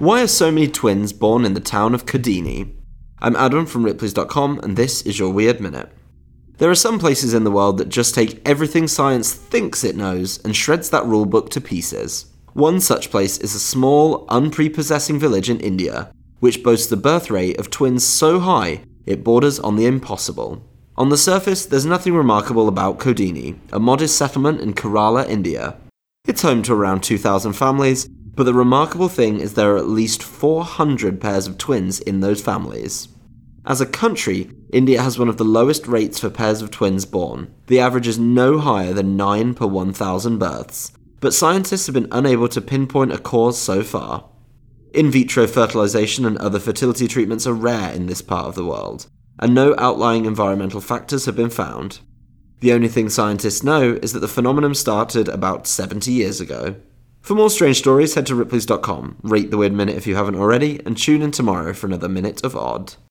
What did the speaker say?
Why are so many twins born in the town of Kodinhi? I'm Adam from Ripley's.com, and this is your Weird Minute. There are some places in the world that just take everything science thinks it knows and shreds that rulebook to pieces. One such place is a small, unprepossessing village in India, which boasts the birth rate of twins so high it borders on the impossible. On the surface, there's nothing remarkable about Kodinhi, a modest settlement in Kerala, India. It's home to around 2,000 families, but the remarkable thing is there are at least 400 pairs of twins in those families. As a country, India has one of the lowest rates for pairs of twins born. The average is no higher than 9 per 1,000 births, but scientists have been unable to pinpoint a cause so far. In vitro fertilization and other fertility treatments are rare in this part of the world, and no outlying environmental factors have been found. The only thing scientists know is that the phenomenon started about 70 years ago. For more strange stories, head to ripley's.com, rate the Weird Minute if you haven't already, and tune in tomorrow for another Minute of Odd.